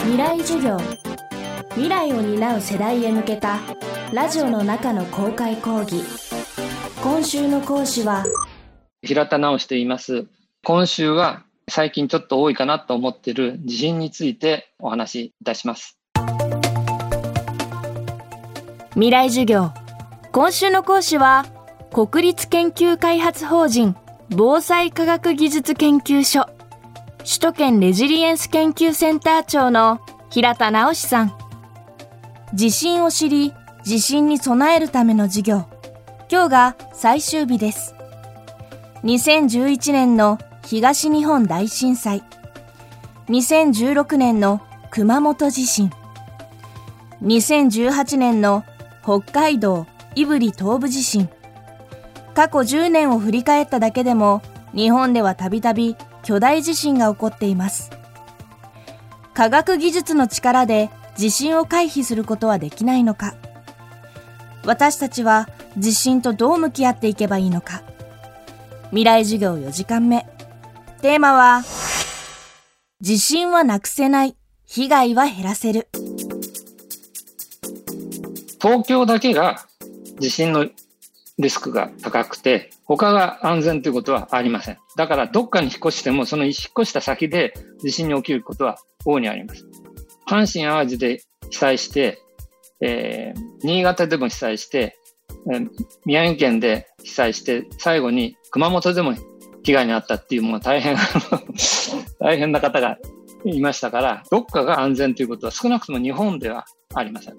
未来授業。未来を担う世代へ向けたラジオの中の公開講義。今週の講師は平田直と言います。今週は最近ちょっと多いかなと思っている地震についてお話しいたします。未来授業。今週の講師は国立研究開発法人防災科学技術研究所首都圏レジリエンス研究センター長の平田直さん。地震を知り地震に備えるための授業。今日が最終日です。2011年の東日本大震災。2016年の熊本地震。2018年の北海道胆振東部地震。過去10年を振り返っただけでも日本ではたびたび巨大地震が起こっています。科学技術の力で地震を回避することはできないのか。私たちは地震とどう向き合っていけばいいのか。未来授業4時間目。テーマは地震はなくせない。被害は減らせる。東京だけが地震のリスクが高くて、他が安全ということはありません。だから、どっかに引っ越しても、その引っ越した先で地震に起きることは大にあります。阪神淡路で被災して、えー、新潟でも被災して、えー、宮城県で被災して、最後に熊本でも被害に遭ったっていう、もう大変 大変な方がいましたから、どっかが安全ということは少なくとも日本ではありません。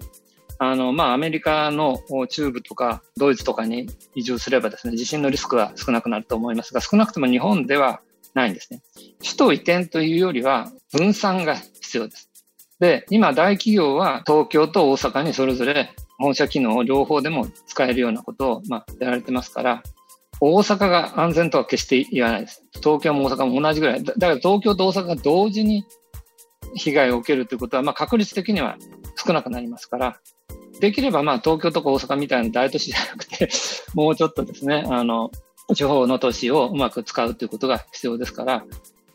あの、まあ、アメリカの中部とかドイツとかに移住すればですね、地震のリスクは少なくなると思いますが、少なくとも日本ではないんですね。首都移転というよりは分散が必要です。で、今大企業は東京と大阪にそれぞれ本社機能を両方でも使えるようなことを、まあ、やられてますから、大阪が安全とは決して言わないです。東京も大阪も同じぐらい。だから東京と大阪が同時に被害を受けるということは、まあ、確率的には少なくなりますから、できればまあ東京とか大阪みたいな大都市じゃなくて、もうちょっとですね、あの、地方の都市をうまく使うということが必要ですから、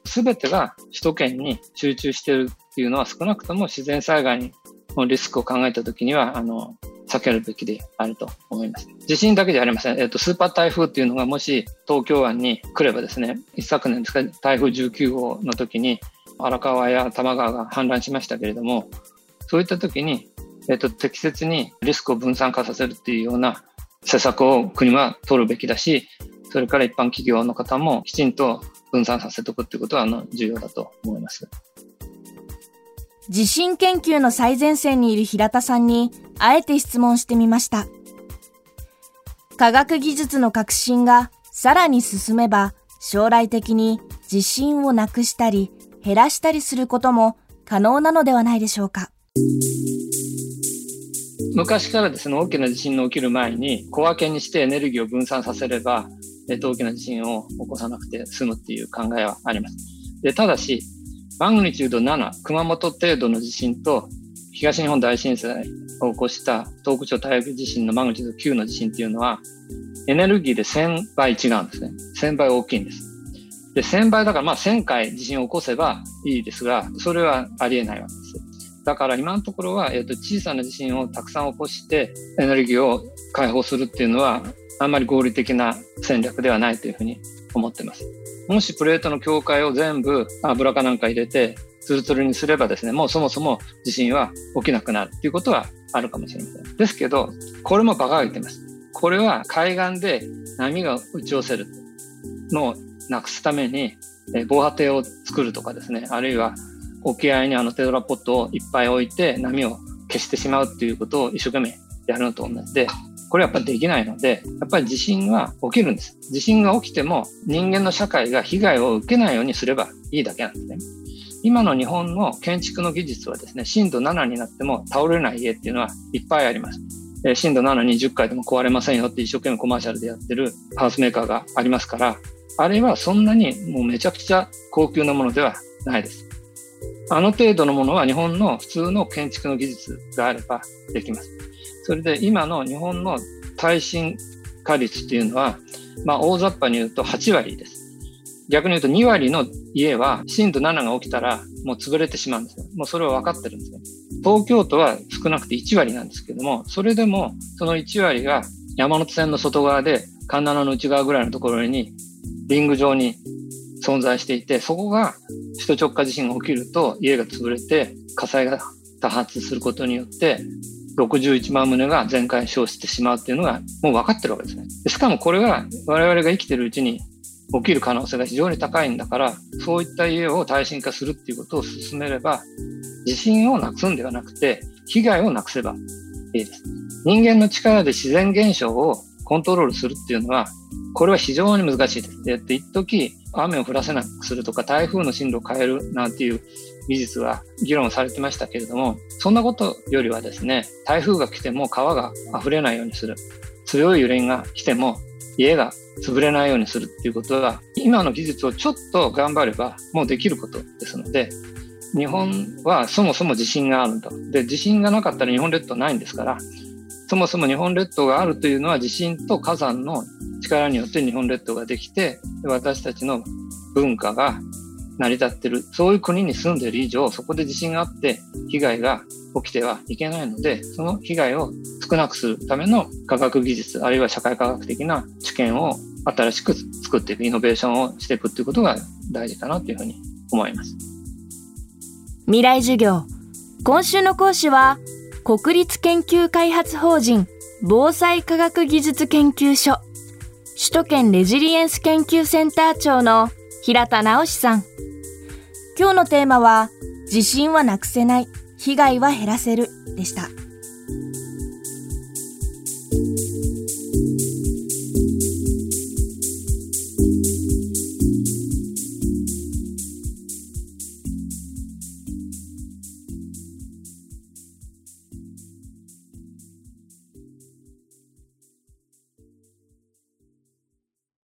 すべてが首都圏に集中しているっていうのは少なくとも自然災害のリスクを考えたときには、あの、避けるべきであると思います。地震だけじゃありません。えっと、スーパー台風っていうのがもし東京湾に来ればですね、一昨年ですか、台風19号の時に荒川や多摩川が氾濫しましたけれども、そういった時にえっと、適切にリスクを分散化させるっていうような施策を国は取るべきだし、それから一般企業の方もきちんと分散させておくっていうことはあの重要だと思います。地震研究の最前線にいる平田さんにあえて質問してみました。科学技術の革新がさらに進めば将来的に地震をなくしたり減らしたりすることも可能なのではないでしょうか。昔からですね、大きな地震の起きる前に小分けにしてエネルギーを分散させれば、えっと、大きな地震を起こさなくて済むっていう考えはあります。で、ただし、マグニチュード7、熊本程度の地震と東日本大震災を起こした東北地方大陸地震のマグニチュード9の地震っていうのは、エネルギーで1000倍違うんですね。1000倍大きいんです。で、1000倍だから、まあ1000回地震を起こせばいいですが、それはありえないわけです。だから今のところは、えっ、と、小さな地震をたくさん起こしてエネルギーを解放するっていうのは、あんまり合理的な戦略ではないというふうに思ってます。もしプレートの境界を全部油かなんか入れて、ツルツルにすればですね、もうそもそも地震は起きなくなるっていうことはあるかもしれません。ですけど、これも馬鹿が言ってます。これは海岸で波が打ち寄せるのをなくすために、防波堤を作るとかですね、あるいは沖合にあのテトラポットをいっぱい置いて波を消してしまうっていうことを一生懸命やるのと同じで、これやっぱできないので、やっぱり地震は起きるんです。地震が起きても人間の社会が被害を受けないようにすればいいだけなんですね。今の日本の建築の技術はですね、震度7になっても倒れない家っていうのはいっぱいあります。震度7、20回でも壊れませんよって一生懸命コマーシャルでやってるハウスメーカーがありますから、あれはそんなにもうめちゃくちゃ高級なものではないです。あの程度のものは日本の普通の建築の技術があればできます。それで今の日本の耐震化率っていうのは、まあ大雑把に言うと8割です。逆に言うと2割の家は震度7が起きたらもう潰れてしまうんですよ。もうそれは分かってるんですよ。東京都は少なくて1割なんですけども、それでもその1割が山手線の外側で神奈川の内側ぐらいのところにリング上に存在していて、そこが首都直下地震が起きると家が潰れて火災が多発することによって61万棟が全壊消してしまうっていうのがもう分かってるわけですね。しかもこれが我々が生きてるうちに起きる可能性が非常に高いんだから、そういった家を耐震化するっていうことを進めれば、地震をなくすんではなくて、被害をなくせばいいです。人間の力で自然現象をコントロールするっていうのは、これは非常に難しいです。で、一時雨を降らせなくするとか、台風の進路を変えるなんていう技術は議論されてましたけれども、そんなことよりはですね、台風が来ても川が溢れないようにする。強い揺れが来ても家が潰れないようにするっていうことは、今の技術をちょっと頑張ればもうできることですので、日本はそもそも地震があると。で、地震がなかったら日本列島ないんですから、そもそも日本列島があるというのは地震と火山の力によって日本列島ができて、私たちの文化が成り立ってる、そういう国に住んでる以上、そこで地震があって被害が起きてはいけないので、その被害を少なくするための科学技術、あるいは社会科学的な知見を新しく作っていく、イノベーションをしていくっていうことが大事かなというふうに思います。未来授業。今週の講師は、国立研究開発法人防災科学技術研究所首都圏レジリエンス研究センター長の平田直さん。今日のテーマは、地震はなくせない、被害は減らせるでした。